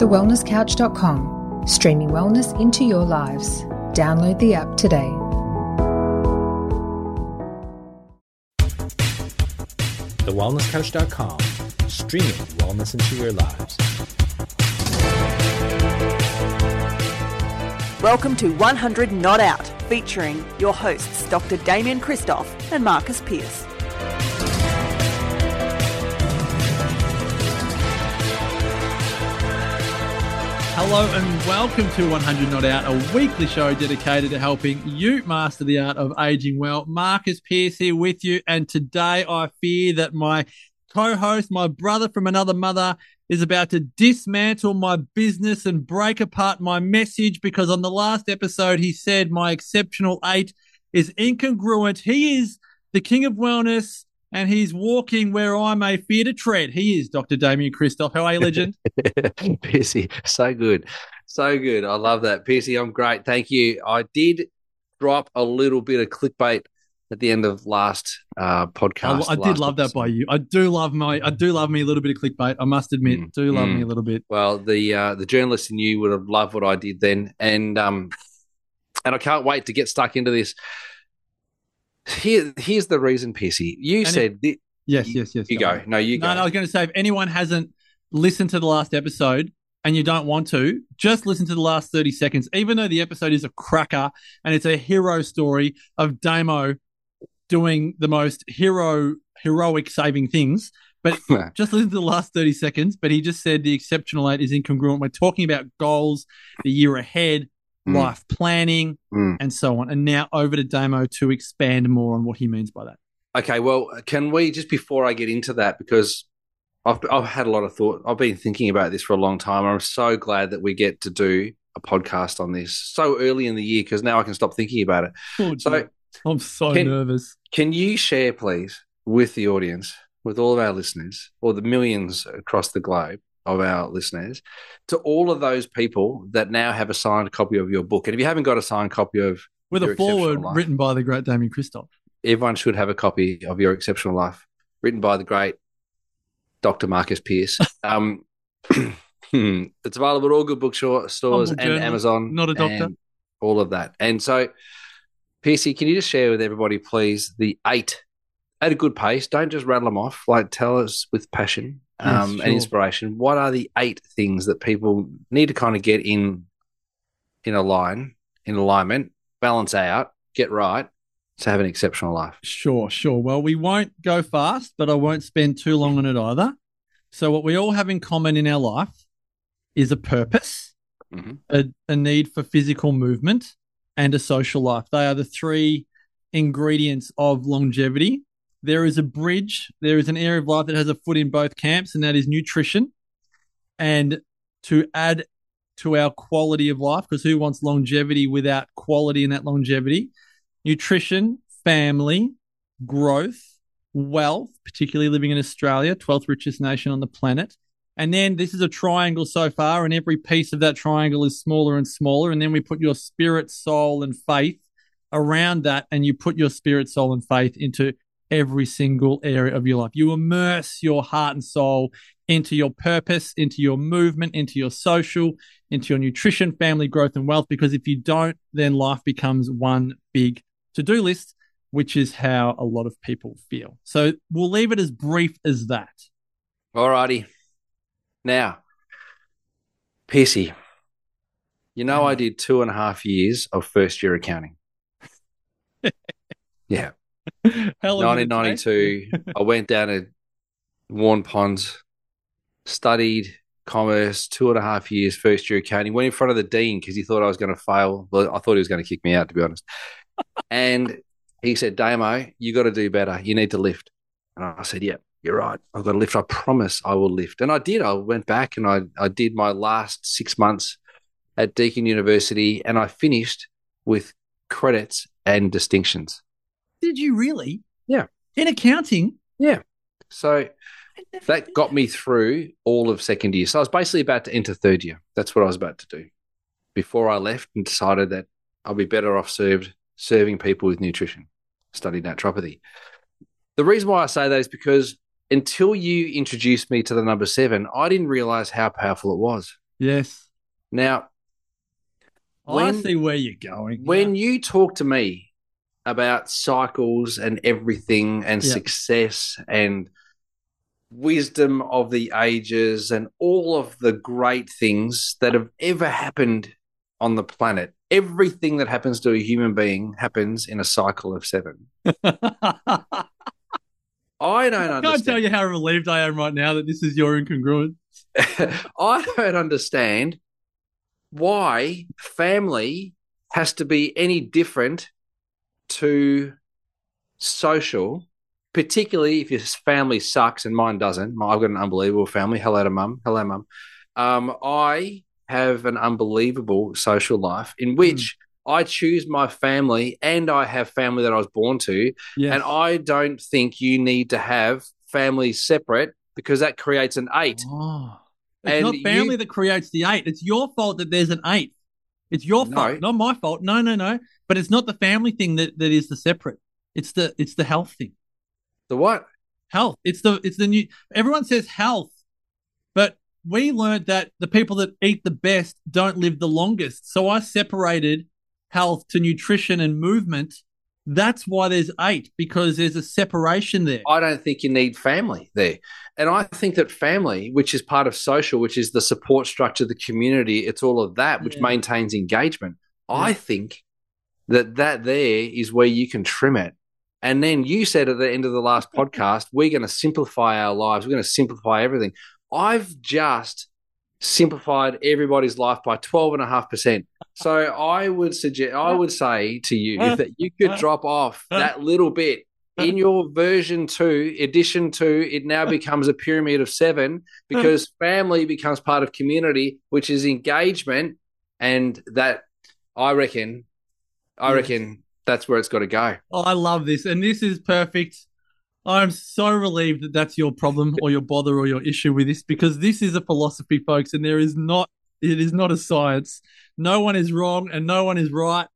thewellnesscouch.com, streaming wellness into your lives. Download the app today. thewellnesscouch.com, streaming wellness into your lives. Welcome to 100 Not Out, featuring your hosts Dr. Damien Kristof and Marcus Pearce. Hello and welcome to 100 Not Out, a weekly show dedicated to helping you master the art of aging well. Marcus Pearce here with you, and today I fear that my co-host, my brother from another mother, is about to dismantle my business and break apart my message because on the last episode he said my exceptional eight is incongruent. He is the king of wellness and he's walking where I may fear to tread. He is Dr. Damien Kristof. How are you, legend? Piercy, so good. So good. I love that. Piercy, I'm great. Thank you. I did drop a little bit of clickbait at the end of last uh, podcast. I, I did love episode. that by you. I do love my I do love me a little bit of clickbait. I must admit, mm, do love mm. me a little bit. Well, the uh, the journalist in you would have loved what I did then. And um and I can't wait to get stuck into this here, here's the reason, Pissy. You and said if, yes, yes, yes. You go. go. No, you no, go. No, I was going to say if anyone hasn't listened to the last episode and you don't want to, just listen to the last 30 seconds. Even though the episode is a cracker and it's a hero story of Damo doing the most hero heroic saving things. But just listen to the last 30 seconds. But he just said the exceptional eight is incongruent. We're talking about goals, the year ahead, mm. life planning, mm. and so on. And now over to Damo to expand more on what he means by that. Okay, well, can we just before I get into that because I've I've had a lot of thought. I've been thinking about this for a long time. I'm so glad that we get to do a podcast on this so early in the year because now I can stop thinking about it. Oh, so I'm so can, nervous. Can you share, please, with the audience, with all of our listeners, or the millions across the globe, of our listeners to all of those people that now have a signed copy of your book. And if you haven't got a signed copy of with a foreword life, written by the great Damien Kristof, everyone should have a copy of your exceptional life written by the great Dr. Marcus Pearce. um, it's available at all good bookstores and Amazon. Not a doctor. All of that. And so, Piercy, can you just share with everybody, please, the eight at a good pace? Don't just rattle them off. Like, tell us with passion um, yes, sure. and inspiration. What are the eight things that people need to kind of get in in a line, in alignment, balance out, get right to have an exceptional life? Sure, sure. Well, we won't go fast, but I won't spend too long on it either. So, what we all have in common in our life is a purpose, mm-hmm. a, a need for physical movement, and a social life. They are the three ingredients of longevity there is a bridge, there is an area of life that has a foot in both camps, and that is nutrition. And to add to our quality of life, because who wants longevity without quality in that longevity? Nutrition, family, growth, wealth, particularly living in Australia, 12th richest nation on the planet. And then this is a triangle so far, and every piece of that triangle is smaller and smaller. And then we put your spirit, soul, and faith around that, and you put your spirit, soul, and faith into every single area of your life. You immerse your heart and soul into your purpose, into your movement, into your social, into your nutrition, family growth, and wealth. Because if you don't, then life becomes one big to do list, which is how a lot of people feel. So we'll leave it as brief as that. Alrighty. Now, Piercy, you know, I mm. did two and a half years of first year accounting. yeah. 1992, I went down to Waurn Ponds, studied commerce, two and a half years, first year accounting. Went in front of the dean because he thought I was going to fail. Well, I thought he was going to kick me out, to be honest. and he said, Damo, you got to do better. You need to lift. And I said, Yeah, you're right. I've got to lift. I promise I will lift. And I did. I went back and I, I did my last six months at Deakin University and I finished with credits and distinctions. Did you really? Yeah. In accounting? Yeah. So that got me through all of second year. So I was basically about to enter third year. That's what I was about to do before I left and decided that I'll be better off served serving people with nutrition, studied naturopathy. The reason why I say that is because until you introduced me to the number seven, I didn't realize how powerful it was. Yes. Now, I see where you're going. when you talk to me about cycles and everything and Yeah. success and wisdom of the ages and all of the great things that have ever happened on the planet, everything that happens to a human being happens in a cycle of seven. I don't I can't tell you how relieved I am right now that this is your incongruent. I don't understand why family has to be any different to social, particularly if your family sucks and mine doesn't. I've got an unbelievable family. Hello to mum. Hello, mum. Um, I have an unbelievable social life in which I choose my family and I have family that I was born to. Yes. And I don't think you need to have families separate because that creates an eight. Oh. It's And not you- family that creates the eight. It's your fault that there's an eight. It's your No. fault, not my fault. No, no, no. But it's not the family thing that, that is the separate. It's the it's the health thing. The what? Health. It's the it's the new. Everyone says health, but we learned that the people that eat the best don't live the longest. So I separated health to nutrition and movement. That's why there's eight because there's a separation there. I don't think you need family there. And I think that family, which is part of social, which is the support structure, the community, it's all of that which Yeah. maintains engagement. I think that that there is where you can trim it. And then you said at the end of the last podcast, we're going to simplify our lives. We're going to simplify everything. I've just simplified everybody's life by 12.5%. So I would suggest, I would say to you that you could drop off that little bit in your version two, edition two, it now becomes a pyramid of seven because family becomes part of community, which is engagement. And that, I reckon, I reckon that's where it's got to go. Oh, I love this, and this is perfect. I'm so relieved that that's your problem or your bother or your issue with this because this is a philosophy, folks, and there is not. It is not a science. No one is wrong and no one is right.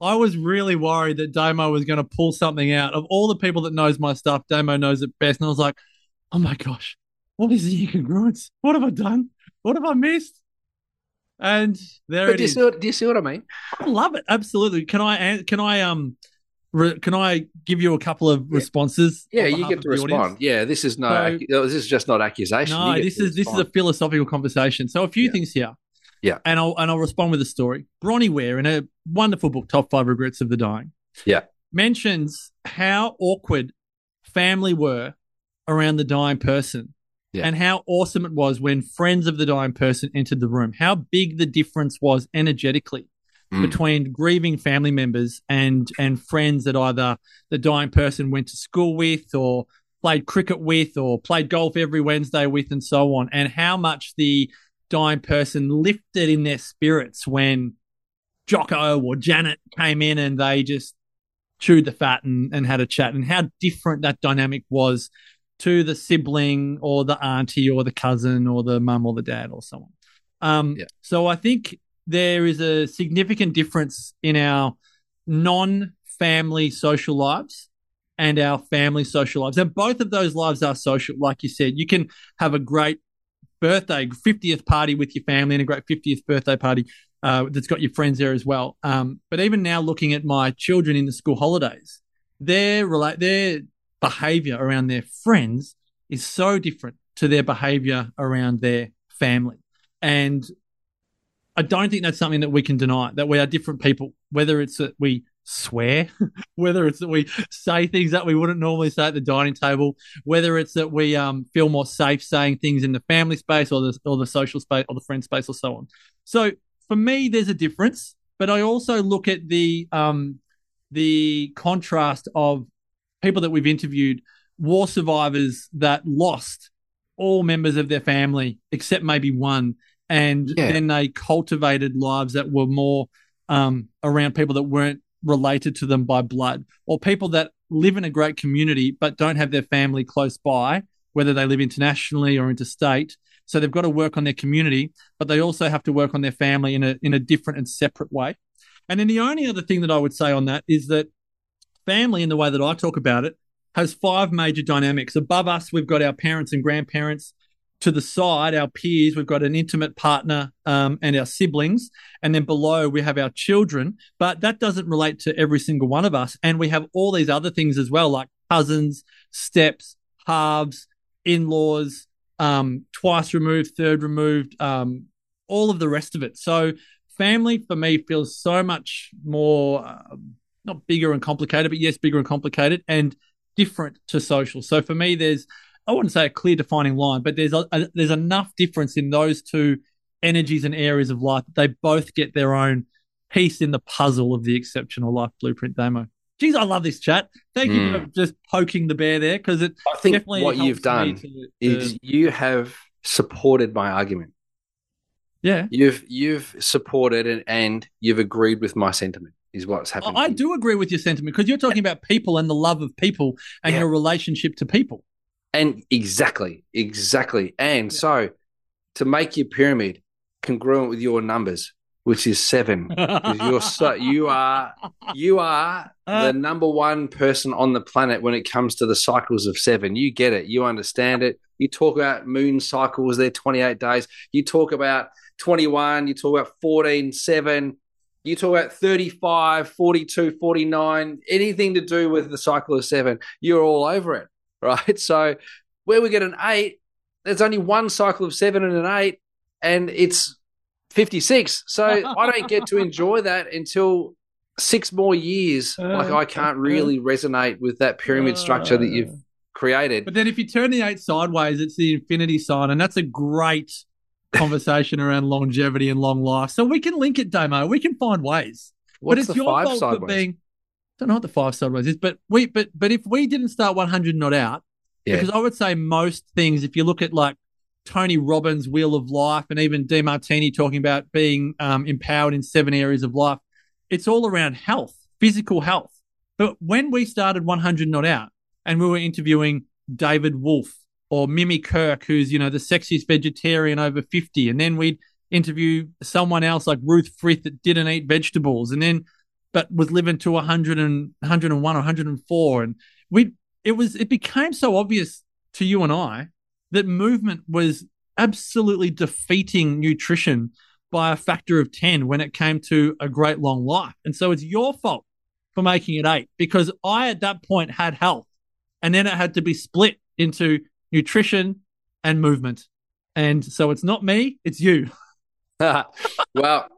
I was really worried that Damo was going to pull something out. Of all the people that knows my stuff, Damo knows it best, and I was like, "Oh my gosh, what is the incongruence? What have I done? What have I missed?" And there But it do you, is. see what, do you see what I mean? I love it. Absolutely. Can I can I um re- can I give you a couple of responses? Yeah, you get to respond. audience? Yeah, this is no, So- this is just not accusation. No, this is this is a philosophical conversation. So a few Yeah. things here. Yeah. And I'll and I'll respond with a story. Bronnie Ware in a wonderful book, Top Five Regrets of the Dying. Yeah. Mentions how awkward family were around the dying person. Yeah. And how awesome it was when friends of the dying person entered the room. How big the difference was energetically. Mm. between grieving family members and and friends that either the dying person went to school with or played cricket with or played golf every Wednesday with and so on and how much the dying person lifted in their spirits when Jocko or Janet came in and they just chewed the fat and, and had a chat and how different that dynamic was to the sibling or the auntie or the cousin or the mum or the dad or someone. Um, Yeah. So I think there is a significant difference in our non family social lives and our family social lives. And both of those lives are social. Like you said, you can have a great birthday, 50th party with your family and a great 50th birthday party uh, that's got your friends there as well. Um, but even now, looking at my children in the school holidays, their relate their behavior around their friends is so different to their behavior around their family. And I don't think that's something that we can deny that we are different people, whether it's that we swear, whether it's that we say things that we wouldn't normally say at the dining table, whether it's that we um, feel more safe saying things in the family space or the, or the social space or the friend space or so on. So for me, there's a difference, but I also look at the, um, the contrast of people that we've interviewed, war survivors that lost all members of their family except maybe one and Yeah. then they cultivated lives that were more um, around people that weren't related to them by blood, or people that live in a great community but don't have their family close by, whether they live internationally or interstate. So they've got to work on their community, but they also have to work on their family in a in a different and separate way. And then the only other thing that I would say on that is that family, in the way that I talk about it, has five major dynamics. Above us, we've got our parents and grandparents. To the side, our peers, we've got an intimate partner um, and our siblings. And then below, we have our children. But that doesn't relate to every single one of us. And we have all these other things as well, like cousins, steps, halves, in laws, um, twice removed, third removed, um, all of the rest of it. So, family for me feels so much more, uh, not bigger and complicated, but yes, bigger and complicated and different to social. So, for me, there's I wouldn't say a clear defining line, but there's a, a, there's enough difference in those two energies and areas of life that they both get their own piece in the puzzle of the exceptional life blueprint Damo. Geez, I love this chat. Thank mm. you for hmm. just poking the bear there because it. I think what you've done to, to... is you have supported my argument. Yeah, you've you've supported and, and you've agreed with my sentiment is what's happening. I do agree with your sentiment because you're talking about people and the love of people and yeah. your relationship to people. And exactly, exactly. And yeah. so to make your pyramid congruent with your numbers, which is seven, you're so, you are you are the number one person on the planet when it comes to the cycles of seven. You get it, you understand it. You talk about moon cycles, they're 28 days. You talk about 21, you talk about 14, 7, you talk about 35, 42, 49, anything to do with the cycle of seven, you're all over it right? So where we get an eight, there's only one cycle of seven and an eight, and it's 56. So I don't get to enjoy that until six more years. like I uh, can't really resonate with that pyramid structure that you've created. But then if you turn the eight sideways, it's the infinity sign, and that's a great conversation around longevity and long life. So we can link it, Damo. We can find ways. What's but it's your fault sideways? for being don't know what the five star sideways is, but we but but if we didn't start 100 not out, yeah. because I would say most things, if you look at like Tony Robbins' Wheel of Life and even Demartini talking about being um, empowered in seven areas of life, it's all around health, physical health. But when we started 100 not out and we were interviewing David Wolfe or Mimi Kirk, who's you know the sexiest vegetarian over 50, and then we'd interview someone else like Ruth Frith that didn't eat vegetables, and then but was living to 100 and 101 or 104 and we it was it became so obvious to you and I that movement was absolutely defeating nutrition by a factor of 10 when it came to a great long life. And so it's your fault for making it 8 because I at that point had health and then it had to be split into nutrition and movement. And so it's not me, it's you. well,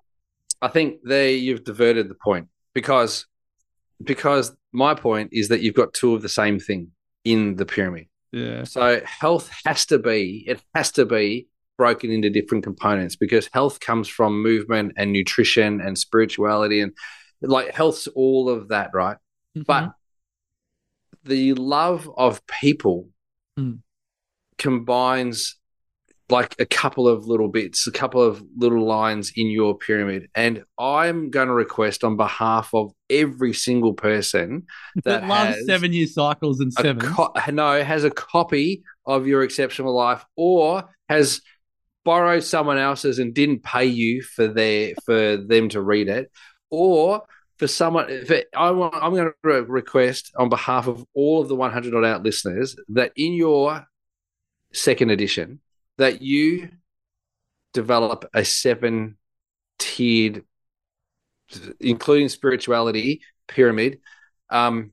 I think there you've diverted the point because because my point is that you've got two of the same thing in the pyramid. Yeah. So health has to be it has to be broken into different components because health comes from movement and nutrition and spirituality and like health's all of that, right? Mm-hmm. But the love of people mm. combines like a couple of little bits, a couple of little lines in your pyramid. And I'm going to request on behalf of every single person that, that loves seven year cycles and seven. Co- no, has a copy of your exceptional life or has borrowed someone else's and didn't pay you for their for them to read it or for someone for, I want, I'm going to request on behalf of all of the 100 not out listeners that in your second edition that you develop a seven tiered, including spirituality pyramid, um,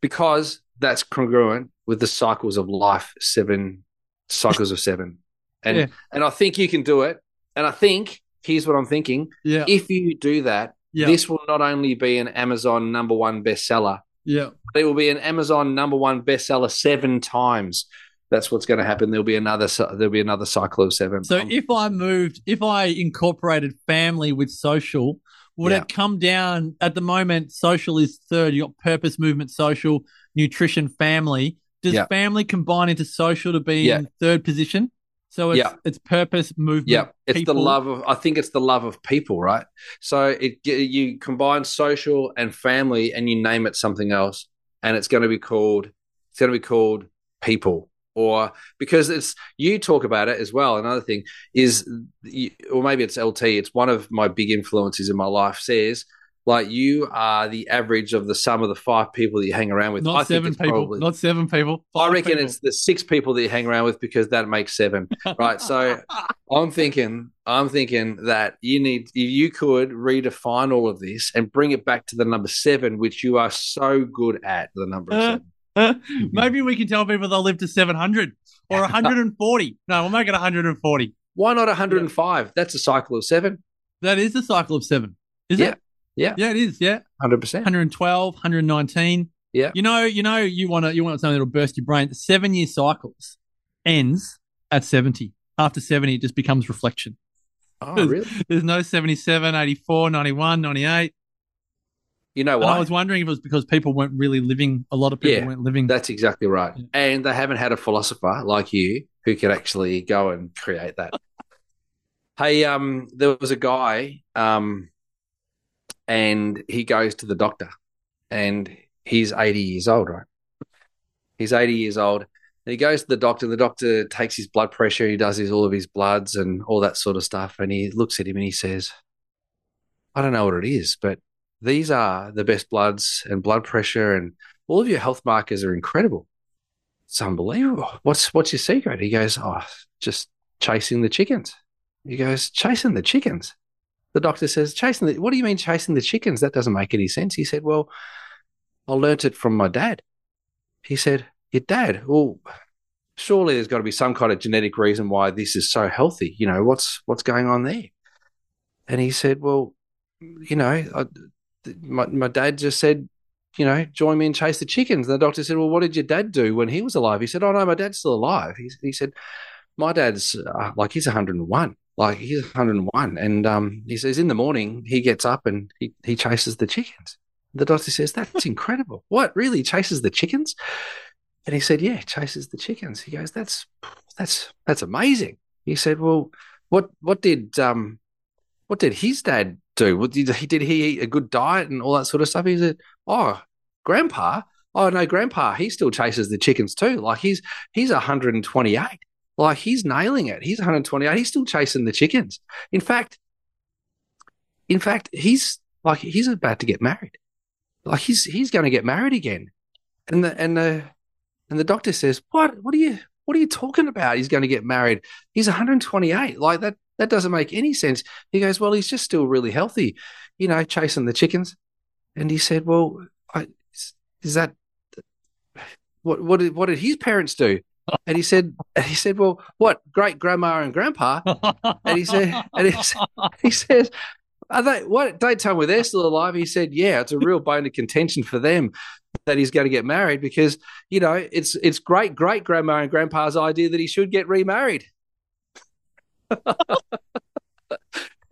because that's congruent with the cycles of life, seven cycles of seven. And yeah. and I think you can do it. And I think here's what I'm thinking. Yeah. If you do that, yeah. this will not only be an Amazon number one bestseller. Yeah. It will be an Amazon number one bestseller seven times that's what's going to happen. There'll be another there'll be another cycle of seven. So if I moved, if I incorporated family with social, would yeah. it come down at the moment? Social is third. You got purpose, movement, social, nutrition, family. Does yeah. family combine into social to be yeah. in third position? So it's yeah. it's purpose, movement. Yeah, it's people. the love of. I think it's the love of people, right? So it you combine social and family, and you name it something else, and it's going to be called. It's going to be called people or because it's you talk about it as well. Another thing is, or maybe it's LT. It's one of my big influences in my life. Says Like you are the average of the sum of the five people that you hang around with. Not think seven people. probably- Not seven people. I reckon people. it's the six people that you hang around with because that makes seven, right? So I'm thinking, I'm thinking that you need, if you could redefine all of this and bring it back to the number seven, which you are so good at, the number Uh, seven. Maybe we can tell people they'll live to 700 or 140. No, we'll make it 140. Why not 105? That's a cycle of seven, That is a cycle of seven, is Yeah. it? Yeah. Yeah, it is. Yeah. 100%. 112, 119. Yeah. You know, you know, you want to, you want something that'll burst your brain. The seven year cycles ends at 70. After 70, it just becomes reflection. Oh, really? There's no 77, 84, 91, 98. You know And why? I was wondering if it was because people weren't really living, a lot of people Yeah, weren't living. That's exactly right. Yeah. And they haven't had a philosopher like you who could actually go and create that. hey, um, there was a guy, um, and he goes to the doctor, and he's 80 years old, right? He's 80 years old. And he goes to the doctor, and the doctor takes his blood pressure, he does his all of his bloods and all that sort of stuff, and he looks at him and he says, I don't know what it is, but these are the best bloods and blood pressure and all of your health markers are incredible. It's unbelievable. What's what's your secret? He goes, Oh, just chasing the chickens. He goes, Chasing the chickens. The doctor says, Chasing the what do you mean chasing the chickens? That doesn't make any sense. He said, Well, I learnt it from my dad. He said, Your dad? Well, surely there's got to be some kind of genetic reason why this is so healthy. You know, what's what's going on there? And he said, Well, you know, I, my my dad just said, you know, join me and chase the chickens. And the doctor said, well, what did your dad do when he was alive? He said, oh no, my dad's still alive. He, he said, my dad's uh, like he's 101, like he's 101, and um, he says in the morning he gets up and he he chases the chickens. The doctor says that's incredible. What really chases the chickens? And he said, yeah, chases the chickens. He goes, that's that's that's amazing. He said, well, what what did um what did his dad do? What did he did he eat a good diet and all that sort of stuff? He said, "Oh, grandpa, oh no, grandpa, he still chases the chickens too. Like he's he's 128. Like he's nailing it. He's 128. He's still chasing the chickens. In fact, in fact, he's like he's about to get married. Like he's he's going to get married again. And the and the and the doctor says, "What? What are you?" What are you talking about? He's going to get married. He's 128. Like that that doesn't make any sense. He goes, Well, he's just still really healthy, you know, chasing the chickens. And he said, Well, I, is, that what what did what did his parents do? And he said and he said, Well, what great grandma and grandpa? And he said and he says, Are they what don't tell me they're still alive? He said, Yeah, it's a real bone of contention for them that he's going to get married because, you know, it's it's great great grandma and grandpa's idea that he should get remarried.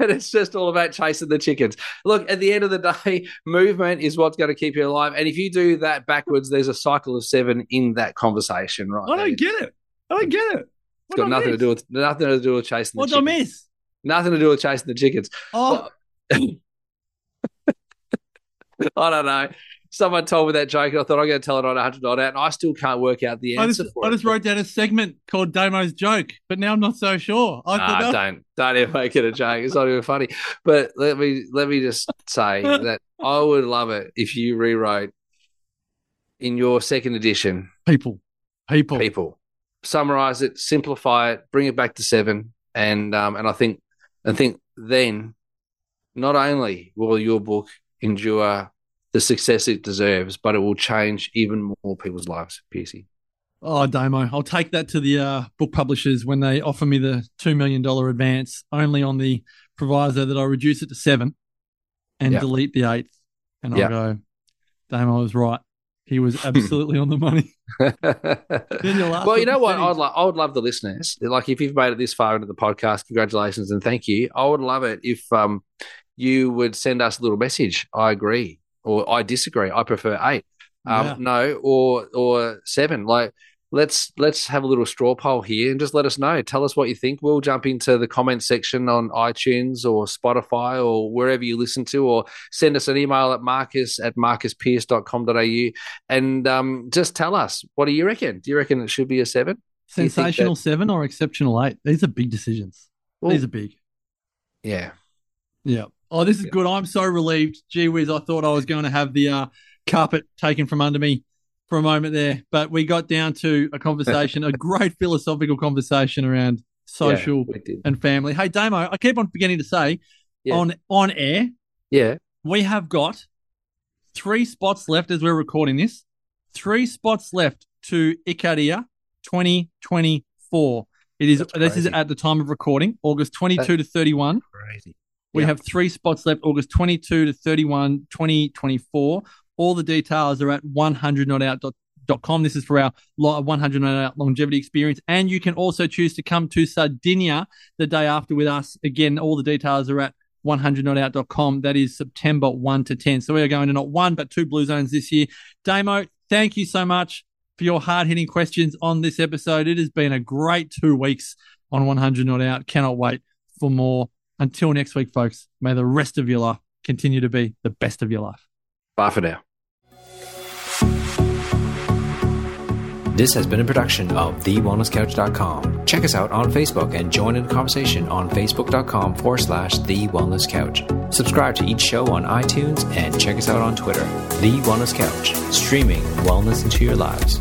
and it's just all about chasing the chickens. Look, at the end of the day, movement is what's going to keep you alive. And if you do that backwards, there's a cycle of seven in that conversation, right? I don't get it. I don't get it. It's got nothing to do with nothing to do with chasing the What did I miss? Nothing to do with chasing the chickens. Oh, I don't know. Someone told me that joke, and I thought I'm going to tell it on 100 not out, and I still can't work out the I answer just, for I just wrote down a segment called Damo's joke, but now I'm not so sure. I Nah, thought don't don't ever make it a joke. It's not even funny. But let me let me just say that I would love it if you rewrote in your second edition, people, people. people, summarize it, simplify it, bring it back to seven, and um and I think I think then not only will your book endure the success it deserves, but it will change even more people's lives, Piercy. Oh, Damo, I'll take that to the uh, book publishers when they offer me the $2 million advance, only on the proviso that I reduce it to seven and Yeah. delete the eighth. And Yeah. I'll go, Damo was right. He was absolutely on the money. Then you'll ask well, you know what? I'd lo- I would love the listeners. Like, if you've made it this far into the podcast, congratulations and thank you. I would love it if um you would send us a little message. I agree, or I disagree. I prefer eight. Um, Yeah. no, or or seven. Like, let's let's have a little straw poll here and just let us know. Tell us what you think. We'll jump into the comment section on iTunes or Spotify or wherever you listen to, or send us an email at marcus at marcuspearce.com.au and um, just tell us what do you reckon? Do you reckon it should be a seven? Do you think Sensational that- seven or exceptional eight? These are big decisions. Well, These are big. yeah. Yeah. Oh, this is good. I'm so relieved. Gee whiz, I thought I was going to have the uh, carpet taken from under me for a moment there, but we got down to a conversation, a great philosophical conversation around social Yeah, and family. Hey, Damo, I keep on forgetting to say Yeah. on on air, Yeah. we have got three spots left as we're recording this. Three spots left to Icaria 2024. It is this is at the time of recording, August 22 to 31. Crazy. We Yeah. have three spots left, August 22 to 31, 2024. All the details are at 100notout.com. This is for our 100 Not Out longevity experience. And you can also choose to come to Sardinia the day after with us. Again, all the details are at 100notout.com. That is September 1 to 10. So we are going to not one, but two Blue Zones this year. Damo, thank you so much for your hard hitting questions on this episode. It has been a great two weeks on 100 Not Out. Cannot wait for more. Until next week, folks, may the rest of your life continue to be the best of your life. Bye for now. This has been a production of TheWellnessCouch.com. Check us out on Facebook and join in the conversation on Facebook.com forward slash The Wellness Couch. Subscribe to each show on iTunes and check us out on Twitter. The Wellness Couch, streaming wellness into your lives.